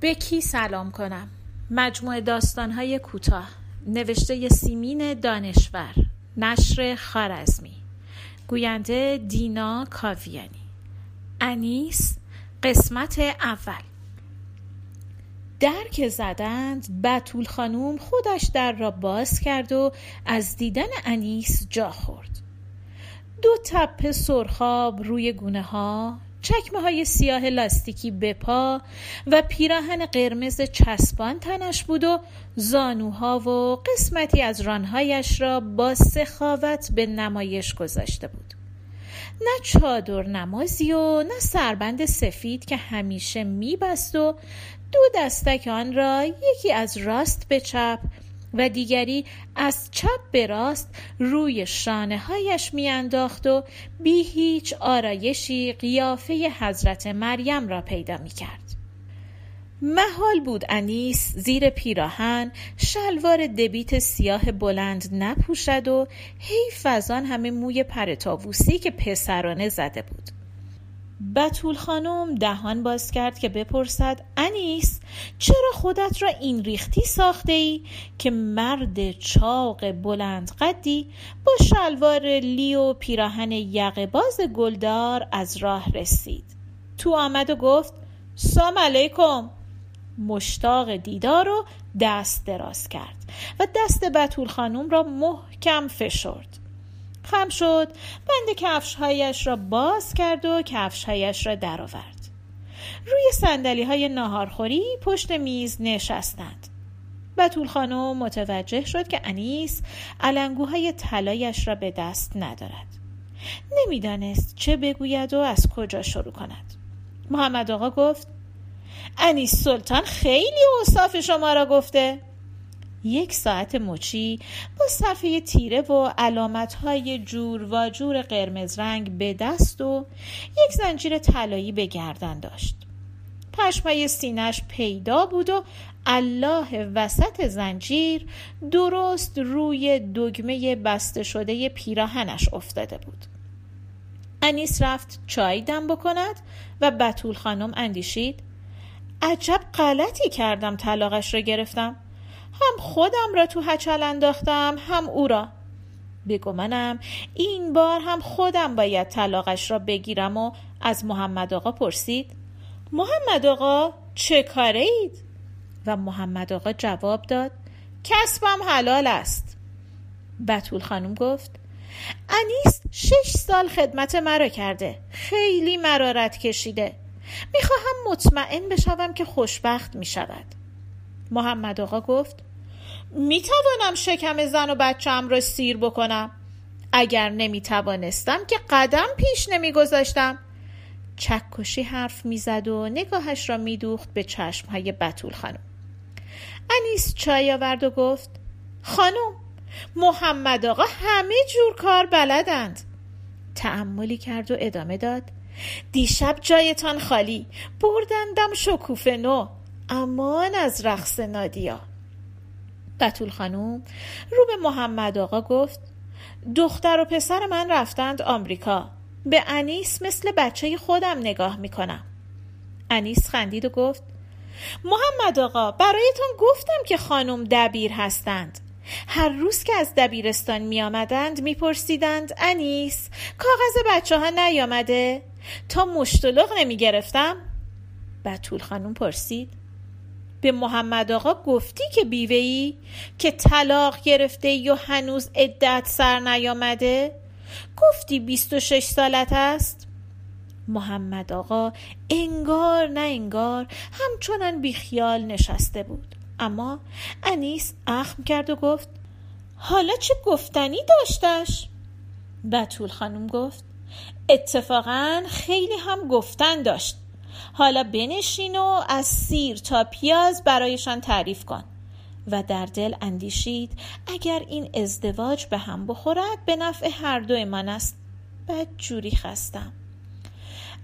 به کی سلام کنم؟ مجموعه داستانهای کوتاه. نوشته سیمین دانشور. نشر خارزمی. گوینده دینا کاویانی. انیس قسمت اول. در که زدند بتول خانوم خودش در را باز کرد و از دیدن انیس جا خورد. دو تپه سرخاب روی گونه ها چکمه های سیاه لاستیکی به پا و پیراهن قرمز چسبان تنش بود و زانوها و قسمتی از رانهایش را با سخاوت به نمایش گذاشته بود. نه چادر نمازی و نه سربند سفید که همیشه میبست و دو دستک آن را یکی از راست به چپ و دیگری از چپ به راست روی شانه هایش میانداخت و بی هیچ آرایشی قیافه حضرت مریم را پیدا می کرد. محال بود انیس زیر پیراهن شلوار دبیت سیاه بلند نپوشد و حیف از آن همه موی پرتاووسی که پسرانه زده بود بتول خانم دهان باز کرد که بپرسد انیس چرا خودت را این ریختی ساخته ای که مرد چاق بلند قدی با شلوار لی و پیراهن یقه باز گلدار از راه رسید؟ تو آمد و گفت سلام علیکم. مشتاق دیدار و دست دراز کرد و دست بتول خانم را محکم فشرد. خم شد. بند کفشهایش را باز کرد و کفشهایش را درآورد. روی سندلی های ناهارخوری پشت میز نشستند. بتول خانم متوجه شد که انیس علنگوهای طلایش را به دست ندارد. نمی‌دانست چه بگوید و از کجا شروع کند. محمد آقا گفت انیس سلطان خیلی اوصاف شما را گفته. یک ساعت مچی با صفحه تیره و علامت های جور و جور قرمز رنگ به دست و یک زنجیر طلایی به گردن داشت. پشمای سینش پیدا بود و الله وسط زنجیر درست روی دگمه بسته شده پیراهنش افتاده بود. انیس رفت چای دم بکند و بتول خانم اندیشید عجب غلطی کردم طلاقش را گرفتم. هم خودم را تو هچل انداختم هم او را. بگو منم این بار هم خودم باید طلاقش را بگیرم و از محمد آقا پرسید. محمد آقا چه کاره اید؟ و محمد آقا جواب داد کسبم حلال است. بتول خانم گفت انیس شش سال خدمت مرا کرده خیلی مرارت کشیده. می‌خواهم مطمئن بشوم که خوشبخت می‌شود. محمد آقا گفت می توانم شکم زن و بچم را سیر بکنم؟ اگر نمی توانستم که قدم پیش نمی گذاشتم چکشی حرف می‌زد و نگاهش را میدوخت به چشم های بتول خانم. انیس چای آورد و گفت خانم محمد آقا همه جور کار بلدند. تعملی کرد و ادامه داد دیشب جایتان خالی بردندم شکوفه نو امان از رقص نادیا. بتول خانوم رو به محمد آقا گفت دختر و پسر من رفتند آمریکا. به انیس مثل بچه خودم نگاه می‌کنم. انیس خندید و گفت محمد آقا برایتان گفتم که خانم دبیر هستند. هر روز که از دبیرستان می آمدند می پرسیدند انیس کاغذ بچه ها نیامده؟ تا مشتلق نمی گرفتم بتول خانم پرسید به محمد آقا گفتی که بیوه ای که طلاق گرفته یا هنوز عدت سر نیامده؟ گفتی بیست و شش سالت است؟ محمد آقا انگار نه انگار همچنان بیخیال نشسته بود. اما انیس اخم کرد و گفت حالا چه گفتنی داشتش؟ بتول خانم گفت اتفاقا خیلی هم گفتن داشت. حالا بنشین و از سیر تا پیاز برایشان تعریف کن. و در دل اندیشید اگر این ازدواج به هم بخورد به نفع هر دومان است. بد جوری خستم.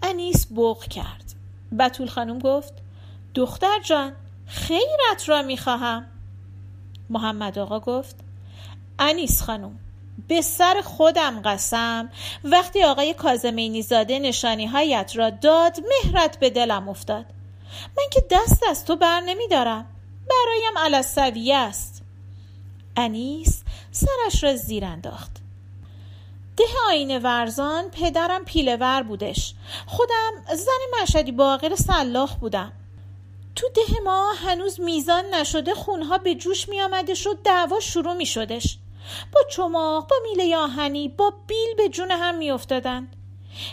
انیس بغ کرد. بتول خانم گفت دختر جان خیرت را می‌خواهم. محمد آقا گفت انیس خانم به سر خودم قسم. وقتی آقای کازمینی زاده نشانی هایت را داد مهرت به دلم افتاد. من که دست از تو بر نمی دارم برایم علسویه است. انیس سرش را زیر انداخت. ده آینه ورزان پدرم پیلور بودش. خودم زن مشدی باقر سلاخ بودم. تو ده ما هنوز میزان نشده خونها به جوش می آمدش و دعوا شروع می شدش با چماق با میله آهنی با بیل به جون هم می افتادند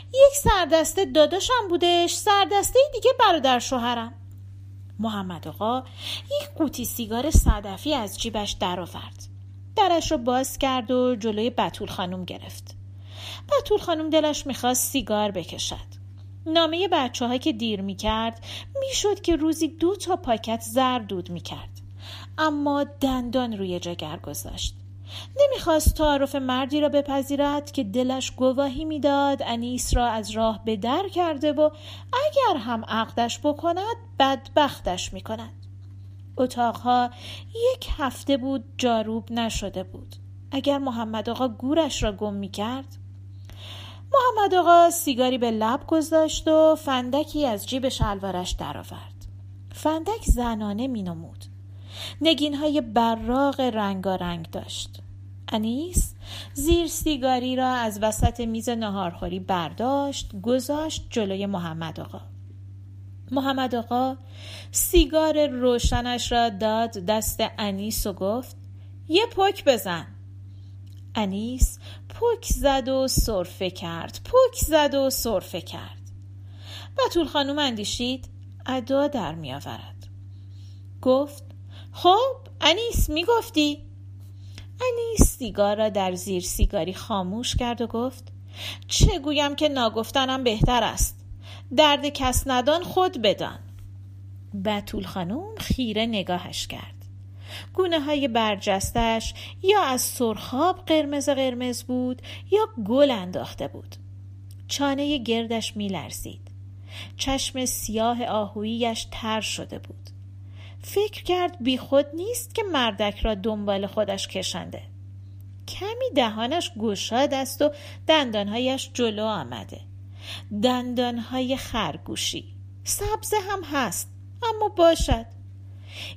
یک سردسته داداشم بودش سردسته دیگه برادر شوهرم. محمد آقا یک قوطی سیگار صدفی از جیبش درآورد. درش رو باز کرد و جلوی بتول خانم گرفت. بتول خانم دلش می‌خواست سیگار بکشد. نامه بچه ها که دیر می‌کرد می‌شد که روزی دو تا پاکت زر دود می‌کرد. اما دندان روی جگر گذاشت. نمی‌خواست تعارف مردی را بپذیرد که دلش گواهی می‌داد انیس را از راه به در کرده و اگر هم عقدش بکند بدبختش می‌کند. اتاقها یک هفته بود جاروب نشده بود. اگر محمد آقا گورش را گم می‌کرد؟ محمد آقا سیگاری به لب گذاشت و فندکی از جیب شلوارش درآورد. فندک زنانه مینمود. نگین های براغ رنگارنگ داشت. انیس زیر سیگاری را از وسط میز نهارخوری برداشت گذاشت جلوی محمد آقا. محمد آقا سیگار روشنش را داد دست انیس و گفت یه پک بزن. انیس پک زد و صرفه کرد پک زد و صرفه کرد. بطول خانوم اندیشید ادا در می آورد گفت خب انیس می گفتی انیس سیگار را در زیر سیگاری خاموش کرد و گفت چه گویم که ناگفتنم بهتر است. درد کس ندان خود بدان. بتول خانوم خیره نگاهش کرد. گونه های برجستش یا از سرخاب قرمز قرمز بود یا گل انداخته بود. چانه گردش میلرزید. چشم سیاه آهویش تر شده بود. فکر کرد بیخود نیست که مردک را دنبال خودش کشنده. کمی دهانش گشاد است و دندانهایش جلو آمده. دندانهای خرگوشی. سبزه هم هست اما باشد.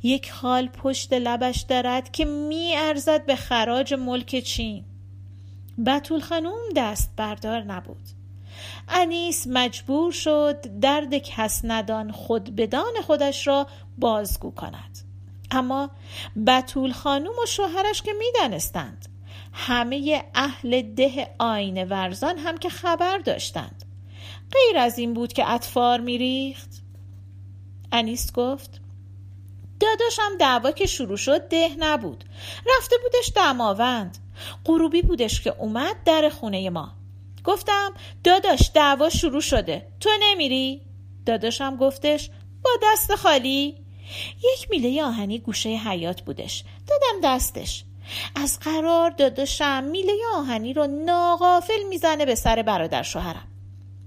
یک خال پشت لبش دارد که می ارزد به خراج ملک چین. بطول خانوم دست بردار نبود. انیس مجبور شد درد کس ندان خود بدان خودش را بازگو کند. اما بطول خانوم و شوهرش که می‌دانستند همه اهل ده آینه ورزان هم که خبر داشتند. غیر از این بود که اطفار میریخت. انیس گفت داداشم دعوا که شروع شد ده نبود. رفته بودش دماوند. غروبی بودش که اومد در خونه ما. گفتم داداش دعوا شروع شده تو نمیری؟ داداشم گفتش با دست خالی یک میله آهنی گوشه حیات بودش دادم دستش از قرار داداشم میله آهنی رو ناغافل می‌زنه به سر برادر شوهرم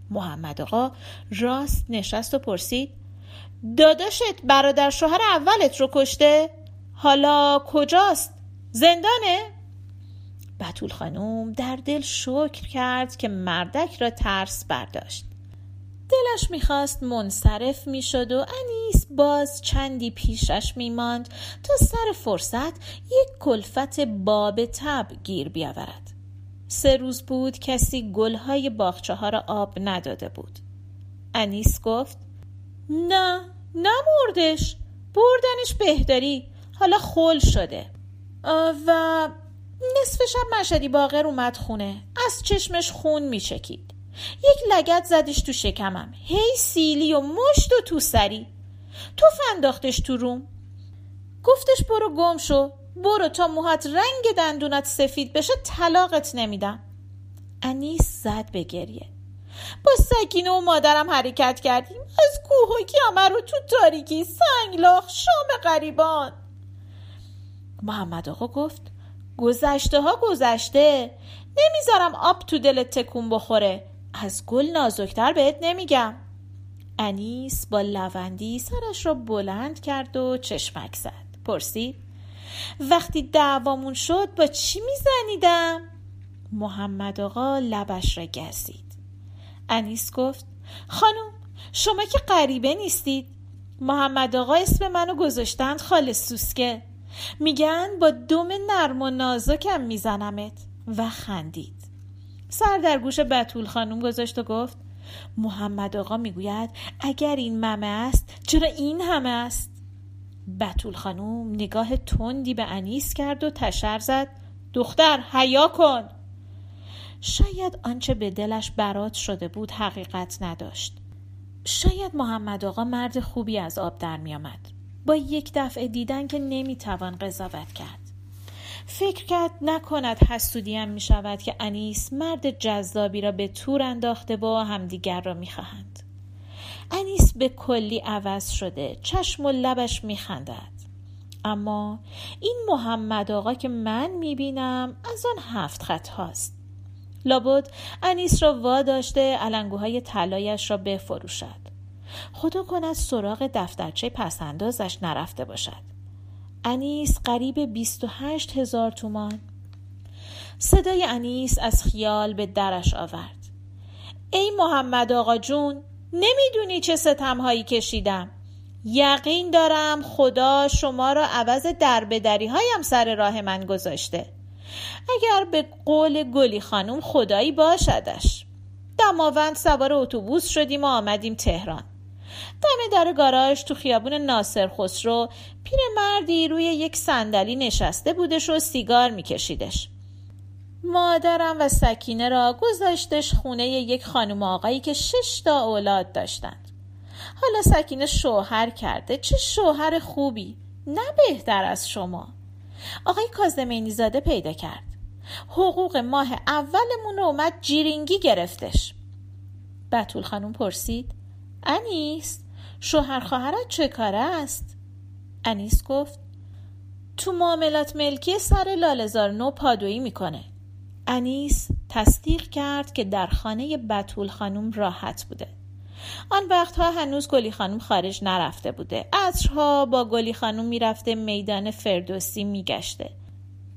محمد آقا راست نشست و پرسید داداشت برادر شوهر اولت رو کشته؟ حالا کجاست؟ زندانه؟ بطول خانوم در دل شکر کرد که مردک را ترس برداشت. دلش می‌خواست منصرف می‌شد و انیس باز چندی پیشش میماند تا سر فرصت یک کلفت باب تب گیر بیاورد. سه روز بود کسی گلهای باخچه ها را آب نداده بود. انیس گفت نه نمردش بردنش بهداری حالا خل شده. و نصف شب مشدی باقر اومد خونه. از چشمش خون میچکید. یک لگت زدش تو شکمم. هی سیلی و مشت و تو سری. تو فنداختش تو روم. گفتش برو گم شو. برو تا موهات رنگ دندونت سفید بشه طلاقت نمیدم. انیس زد به گریه. با سکینه و مادرم حرکت کردیم. از کوه و کیامه رو تو تاریکی سنگلاخ شام غریبان. محمد آقا گفت گذشته ها گذشته. نمی‌ذارم آب تو دلت تکون بخوره. از گل نازکتر بهت نمیگم. انیس با لوندی سرش را بلند کرد و چشمک زد. پرسید وقتی دعوامون شد با چی میزنیدم؟ محمد آقا لبش را گزید. انیس گفت خانم شما که غریبه نیستید. محمد آقا اسم منو گذاشتند خاله سوسکه میگن با دوم نرم و نازکم میزنمت. و خندید. سر در گوش بتول خانم گذاشت و گفت محمد آقا می‌گوید اگر این ممه است چرا این همه است؟ بتول خانم نگاه تندی به انیس کرد و تشر زد دختر حیا کن! شاید آنچه به دلش برات شده بود حقیقت نداشت. شاید محمد آقا مرد خوبی از آب در می آمد. با یک دفعه دیدن که نمی‌توان قضاوت کرد فکر کرد نکند حسودیم می شود که انیس مرد جذابی را به تور انداخته با همدیگر را می خواهند. انیس به کلی عوض شده چشم و لبش می خندد. اما این محمد آقا که من می بینم از آن هفت خط هاست. لابد انیس را واداشته علنگوهای طلایش را بفروشد. خدا کند سراغ دفترچه پسندازش نرفته باشد. انیس قریب 28 هزار تومان. صدای انیس از خیال به درش آورد. ای محمد آقا جون نمی‌دونی چه ستمهایی کشیدم. یقین دارم خدا شما را عوض دربدری هایم سر راه من گذاشته. اگر به قول گلی خانم خدایی باشدش. دماوند سوار اتوبوس شدیم و آمدیم تهران. دم در گاراژ تو خیابون ناصر خسرو مردی روی یک صندلی نشسته بودش و سیگار میکشیدش. مادرم و سکینه را گذاشتش خونه یک خانم آقایی که شش تا اولاد داشتند. حالا سکینه شوهر کرده چه شوهر خوبی! نه بهتر از شما! آقای کازمینی زاده پیدا کرد. حقوق ماه اولمون رو اومد جیرینگی گرفتش. بطول خانم پرسید انیس شوهر خواهرت چه کاره است؟ انیس گفت تو معاملات ملکی سر لالزار نو پادویی می‌کنه. انیس تصدیق کرد که در خانه بتول خانم راحت بوده. آن وقتها هنوز گلی خانم خارج نرفته بوده. عصرها با گلی خانم می‌رفته میدان فردوسی میگشته.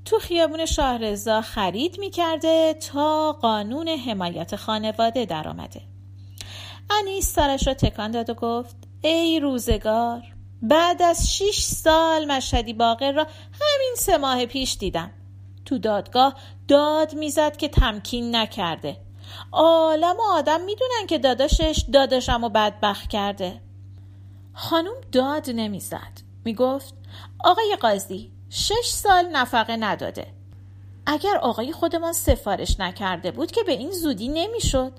تو خیابون شاهرزا خرید می‌کرده تا قانون حمایت خانواده درآمده. انیس سرش را تکان داد و گفت ای روزگار بعد از شیش سال مشهدی باقر را همین سه ماه پیش دیدم. تو دادگاه داد می‌زد که تمکین نکرده. عالم و آدم می‌دونن که داداشش داداشم و بدبخت کرده. خانوم داد نمی‌زد. می‌گفت آقای قاضی شش سال نفقه نداده. اگر آقای خودمان سفارش نکرده بود که به این زودی نمی‌شد.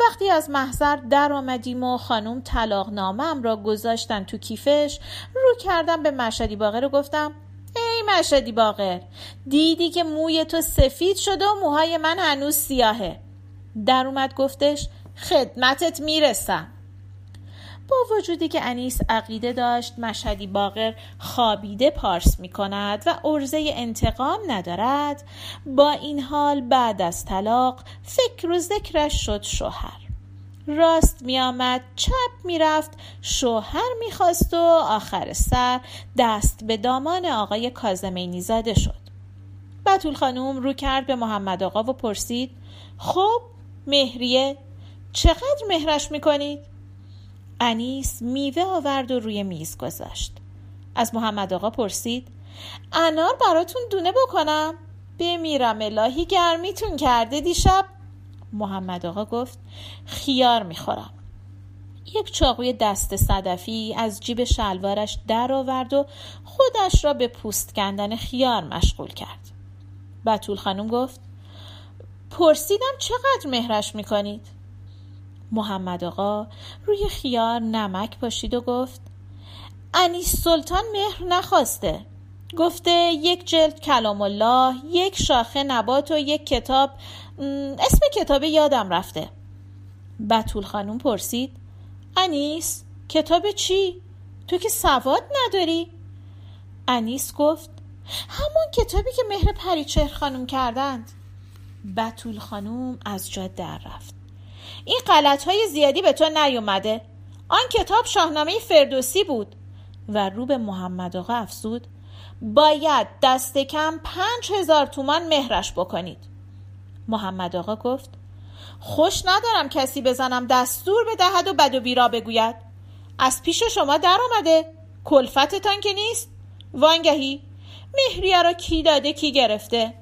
وقتی از محضر در آمدیم و خانوم طلاق نامم را گذاشتن تو کیفش رو کردم به مشهدی باقر و گفتم ای مشهدی باقر دیدی که موی تو سفید شده و موهای من هنوز سیاهه. در اومد گفتش خدمتت می‌رسم. با وجودی که انیس عقیده داشت مشهدی باقر خابیده پارس می کند و ارزه انتقام ندارد با این حال بعد از طلاق فکر و ذکرش شد شوهر راست می آمد چپ می رفت شوهر می خواست و آخر سر دست به دامان آقای کازمینی زده شد بطول خانوم رو کرد به محمد آقا و پرسید خب مهریه چقدر مهرش می کنید؟ انیس میوه آورد و روی میز گذاشت. از محمد آقا پرسید انار براتون دونه بکنم؟ بمیرم الهی گرمیتون کرده دیشب. محمد آقا گفت خیار می‌خورم. یک چاقوی دست صدفی از جیب شلوارش در آورد و خودش را به پوست کندن خیار مشغول کرد. بطول خانم گفت پرسیدم چقدر مهرش می‌کنید؟ محمد آقا روی خیار نمک پاشید و گفت انیس سلطان مهر نخواسته گفته یک جلد کلام الله یک شاخه نبات و یک کتاب اسم کتاب یادم رفته بطول خانوم پرسید انیس کتاب چی؟ تو که سواد نداری؟ انیس گفت همون کتابی که مهر پریچهر خانوم کردند بطول خانوم از جا در رفت این غلط های زیادی به تو نیومده. آن کتاب شاهنامه فردوسی بود. و رو به محمد آقا افزود باید دست کم پنج هزار تومان مهرش بکنید. محمد آقا گفت خوش ندارم کسی بزنم دستور بدهد و بد و بیرا بگوید. از پیش شما در آمده. کلفتتان که نیست. وانگهی مهریه را کی داده کی گرفته؟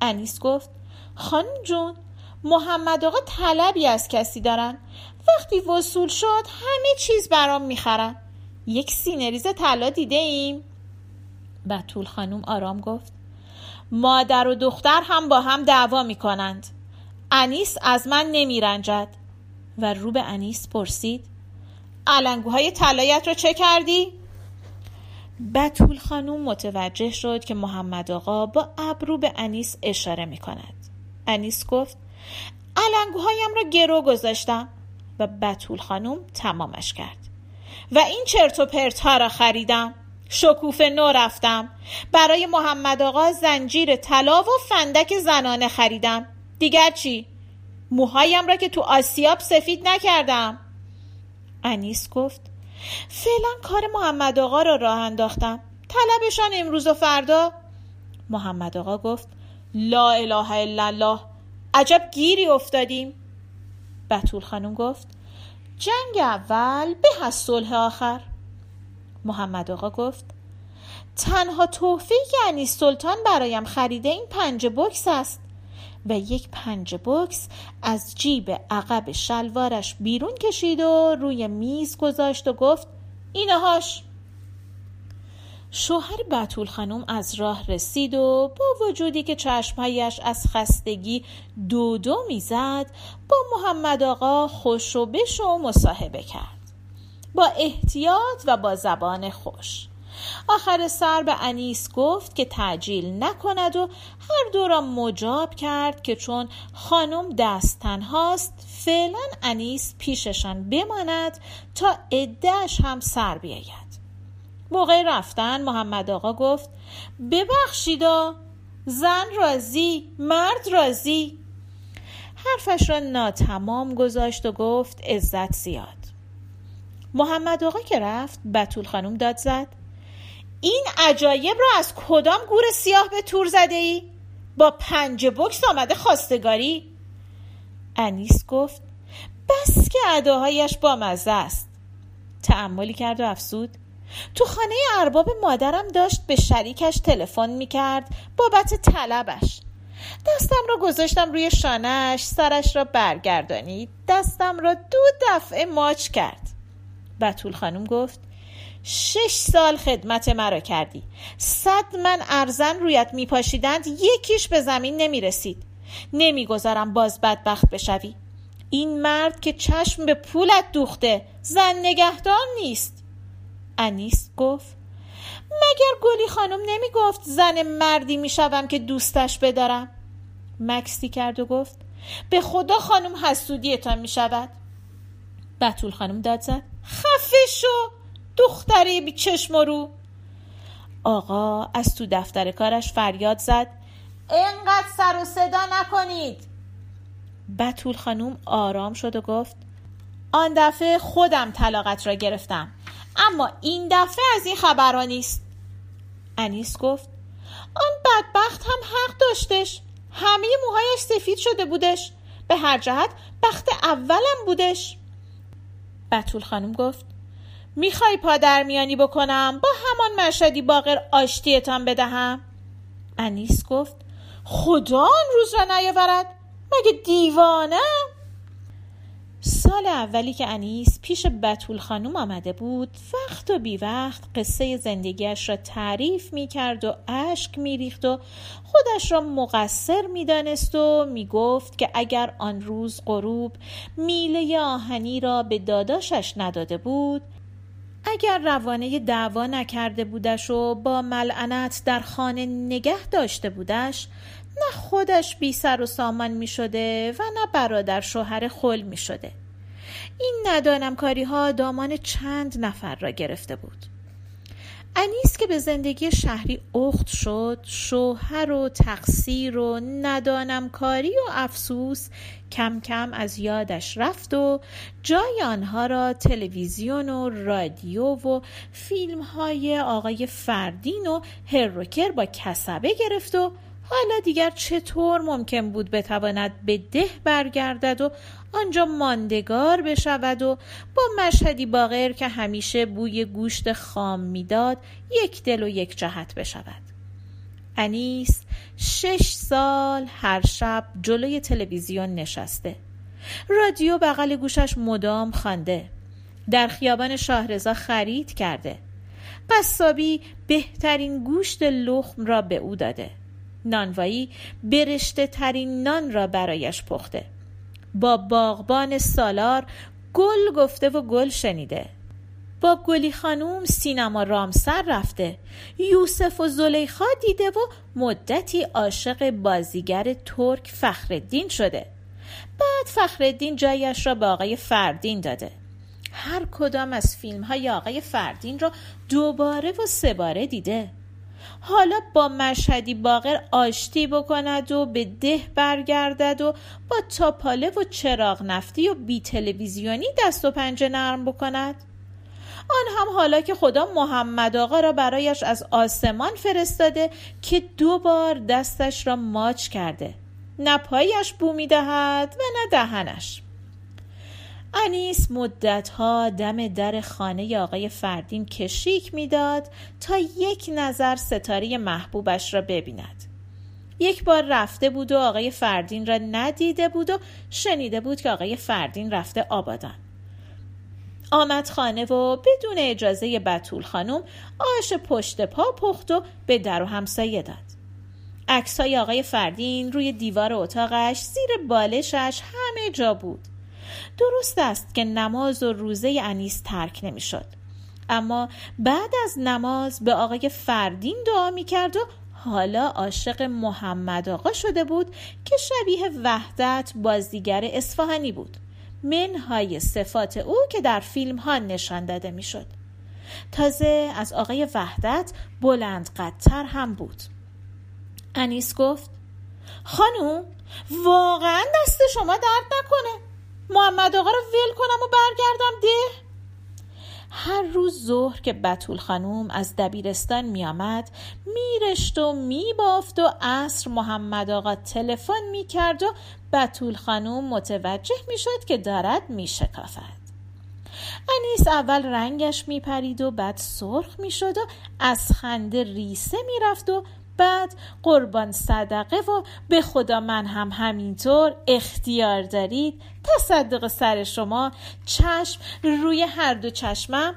انیس گفت خانم جون محمد آقا طلبی از کسی دارن. وقتی وصول شد همه چیز برام می‌خرن. یک سینه‌ریز طلا دیده ایم. بتول خانم آرام گفت. مادر و دختر هم با هم دعوا می‌کنند. انیس از من نمیرنجد. و رو به انیس پرسید. علنگوهای طلایت را چه کردی؟ بطول خانوم متوجه شد که محمد آقا با ابرو به انیس اشاره می کند. انیس گفت. علنگوهایم را گرو گذاشتم و بطول خانوم تمامش کرد. و این چرت و پرت ها را خریدم شکوف نو رفتم برای محمد آقا زنجیر طلا و فندک زنانه خریدم. دیگر چی؟ موهایم را که تو آسیاب سفید نکردم. انیس گفت فعلا کار محمد آقا را راه انداختم. طلبشان امروز و فردا؟ محمد آقا گفت لا اله الا الله. عجب گیری افتادیم. بطول خانم گفت جنگ اول به از صلح آخر. محمد آقا گفت تنها که انیس سلطان برایم خریده این پنج بکس است. و یک پنج بکس از جیب عقب شلوارش بیرون کشید و روی میز گذاشت و گفت اینهاش. شوهر بطول خانم از راه رسید و با وجودی که چشمهایش از خستگی دو دو می‌زد با محمد آقا خوش و بش و مصاحبه کرد. با احتیاط و با زبان خوش. آخر سر به انیس گفت که تعجیل نکند و هر دو را مجاب کرد که چون خانم دست تنهاست فعلا انیس پیششان بماند تا عدهش هم سر بیاید. موقع رفتن محمد آقا گفت ببخشیدا زن رازی مرد رازی حرفش را ناتمام گذاشت و گفت عزت زیاد محمد آقا که رفت بطول خانم داد زد این عجایب را از کدام گور سیاه به تور زده ای؟ با پنج بکس آمده خواستگاری؟ انیس گفت بس که اداهایش با مزه است تعملی کرد و افسود تو خانه ارباب مادرم داشت به شریکش تلفن می‌کرد بابت طلبش. دستم را گذاشتم روی شانهش سرش را برگردانید. دستم را دو دفعه ماچ کرد. بطول خانم گفت شش سال خدمت مرا کردی. صد من ارزن رویت میپاشیدند یکیش به زمین نمی‌رسید. نمی‌گذارم باز بدبخت بشوی. این مرد که چشم به پولت دوخته زن نگهدان نیست. انیس گفت مگر گلی خانم نمی‌گفت زن مردی می‌شوم که دوستش بدارم؟ مکسی کرد و گفت به خدا خانم حسودیتان می‌شود. بطول خانم داد زد خفه شو دختری بی چشم رو. آقا از تو دفتر کارش فریاد زد اینقدر سر و صدا نکنید. بطول خانوم آرام شد و گفت آن دفعه خودم طلاقت را گرفتم. اما این دفعه از این خبرها نیست. انیس گفت آن بدبخت هم حق داشتش. همه موهایش سفید شده بودش. به هر جهت بخت اولم بودش. بطول خانم گفت می‌خوای پادرمیانی بکنم؟ با همان مشهدی باقر آشتیتان بدهم؟ انیس گفت خدا آن روز را نیاورد. مگه دیوانه؟ سال اولی که انیس پیش بطول خانوم آمده بود وقت و بی وقت قصه زندگیش را تعریف می کرد و اشک می ریخت و خودش را مقصر می دانست و می گفت که اگر آن روز غروب میله آهنی را به داداشش نداده بود اگر روانه دعوا نکرده بودش و با ملعنت در خانه نگه داشته بودش نه خودش بی سر و سامان می شده و نه برادر شوهر خل می شده این ندانم کاری ها دامان چند نفر را گرفته بود. انیس که به زندگی شهری اخت شد شوهر و تقصیر و ندانم کاری و افسوس کم کم از یادش رفت و جای آنها را تلویزیون و رادیو و فیلم های آقای فردین و هروکر با کسبه گرفت و حالا دیگر چطور ممکن بود بتواند به ده برگردد و آنجا ماندگار بشود و با مشهدی باغر که همیشه بوی گوشت خام می‌داد یک دل و یک جهت بشود. انیس شش سال هر شب جلوی تلویزیون نشسته. رادیو بغل گوشش مدام خوانده. در خیابان شاهرزا خرید کرده. قصابی بهترین گوشت لخم را به او داده. نانوایی برشته ترین نان را برایش پخته. با باغبان سالار گل گفته و گل شنیده. با گلی خانوم سینما رامسر رفته. یوسف و زلیخا دیده و مدتی عاشق بازیگر ترک فخردین شده. بعد فخردین جایش را به آقای فردین داده. هر کدام از فیلم های آقای فردین را دوباره و سه باره دیده. حالا با مشهدی باغر آشتی بکند و به ده برگردد و با تاپاله و چراغ نفتی و بی تلویزیونی دست و پنجه نرم بکند. آن هم حالا که خدا محمد آقا را برایش از آسمان فرستاده که دو بار دستش را ماچ کرده. نه پایش بو می‌دهد و نه دهنش. انیس مدتها دم در خانه آقای فردین کشیک می‌داد تا یک نظر ستاره محبوبش را ببیند. یک بار رفته بود و آقای فردین را ندیده بود و شنیده بود که آقای فردین رفته آبادان. آمد خانه و بدون اجازه بتول خانم آش پشت پا پخت و به در و همسایه داد. های آقای فردین روی دیوار اتاقش زیر بالشش همه جا بود. درست است که نماز و روزه انیس ترک نمی‌شد. اما بعد از نماز به آقای فردین دعا می کرد و حالا عاشق محمد آقا شده بود که شبیه وحدت بازیگر اصفهانی بود. منهای صفات او که در فیلم ها نشان داده می‌شد. تازه از آقای وحدت بلند قدتر هم بود. انیس گفت خانوم واقعا دست شما درد نکنه. محمد آقا رو ول کنم و برگردم ده. هر روز ظهر که بتول خانوم از دبیرستان میآمد میرشت و میبافت و عصر محمد آقا تلفن می‌کرد و بتول خانوم متوجه می‌شد که دارد میشکافد. انیس اول رنگش میپرید و بعد سرخ می‌شد و از خنده ریسه می‌رفت و بعد قربان صدقه و به خدا من هم همینطور اختیار دارید. تصدق سر شما چشم روی هر دو چشمم.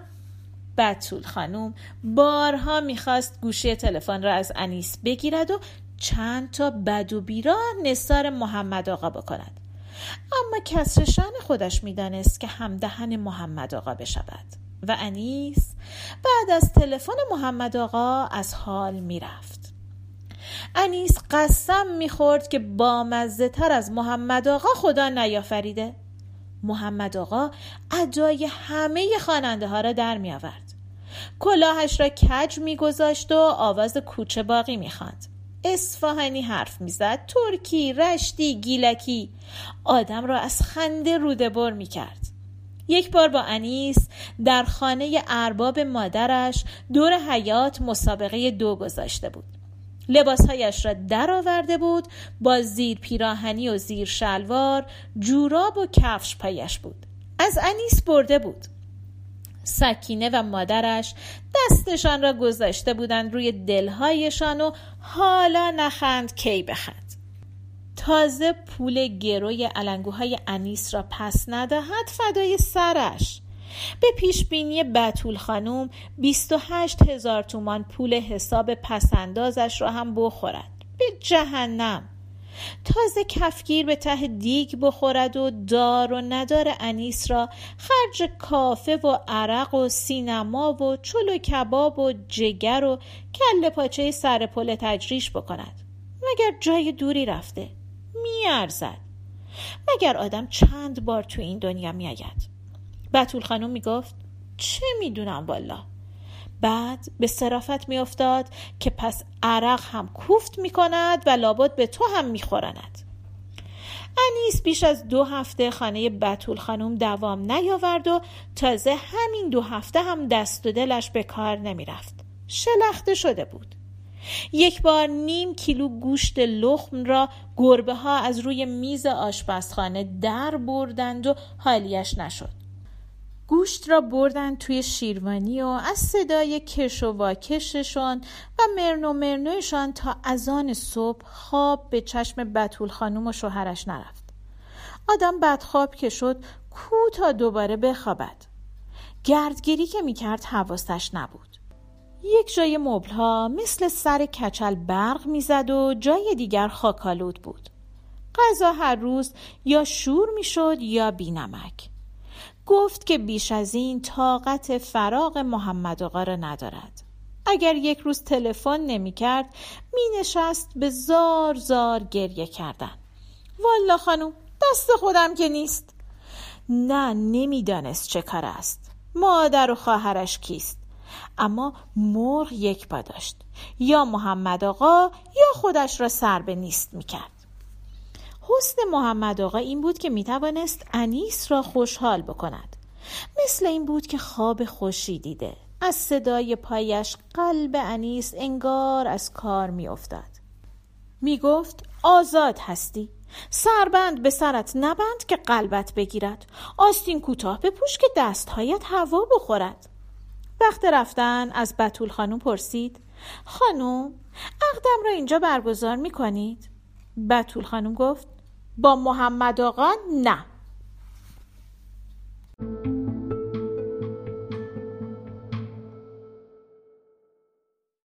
بتول خانوم بارها می‌خواست گوشی تلفن را از انیس بگیرد و چند تا بد و بیرا نثار محمد آقا بکند. اما کسر شن خودش می‌دانست که همدهن محمد آقا بشود. و انیس بعد از تلفن محمد آقا از حال می‌رفت. انیس قسم می‌خورد که بامزه تر از محمد آقا خدا نیافریده محمد آقا ادای همه خواننده ها را در می آورد. کلاهش را کج میگذاشت و آواز کوچه باقی می‌خواند. اصفهانی حرف می‌زد ترکی رشتی گیلکی آدم را از خنده روده بر می‌کرد یک بار با انیس در خانه ارباب مادرش دور حیات مسابقه دو گذاشته بود لباسهایش را درآورده بود با زیر پیراهنی و زیر شلوار جوراب و کفش پایش بود. از انیس برده بود. سکینه و مادرش دستشان را گذاشته بودند روی دلهایشان و حالا نخند کی بخند. تازه پول گروی علنگوهای انیس را پس ندهد فدای سرش. به پیش بینی بتول خانوم 28 هزار تومان پول حساب پسندازش را هم بخورد. به جهنم. تازه کفگیر به ته دیگ بخورد و دار و ندار انیس را خرج کافه و عرق و سینما و چلو کباب و جگر و کل پاچه سر پل تجریش بکند. مگر جای دوری رفته؟ میارزد. مگر آدم چند بار تو این دنیا میآید؟ بتول خانم می‌گفت چه می‌دونم والا بعد به صرافت میافتاد که پس عرق هم کوفت می‌کند و لابد به تو هم می‌خورند. انیس بیش از دو هفته خانه بتول خانم دوام نیاورد و تازه همین دو هفته هم دست و دلش به کار نمی‌رفت. شلخته شده بود. یک بار نیم کیلو گوشت لخم را گربه ها از روی میز آشپزخانه در بردند و حالیش نشد. گوشت را بردن توی شیروانی و از صدای کش و واکششان و مرنو مرنوشان تا ازان صبح خواب به چشم بتول خانوم و شوهرش نرفت. آدم بدخواب که شد کو تا دوباره بخوابد. گردگیری که می‌کرد حواستش نبود. یک جای مبلها مثل سر کچل برق می‌زد و جای دیگر خاکالود بود. غذا هر روز یا شور می‌شد یا بینمک. گفت که بیش از این طاقت فراغ محمد آقا را ندارد. اگر یک روز تلفن نمی کرد می نشست به زار زار گریه کردن. والا خانم دست خودم که نیست. نه نمی‌دانست چه کار است. مادر و خواهرش کیست؟ اما مرغ یک پا داشت. یا محمد آقا یا خودش را سر به نیست می‌کرد حسن محمد آقا این بود که می‌توانست انیس را خوشحال بکند. مثل این بود که خواب خوشی دیده. از صدای پایش قلب انیس انگار از کار میافتاد. می‌گفت آزاد هستی. سربند به سرت نبند که قلبت بگیرد. آستین کوتاه بپوش که دستهایت هوا بخورد. وقت رفتن از بتول خانوم پرسید خانوم عقدم را اینجا برگزار می کنید؟ بتول خانوم گفت با محمد آقا نه.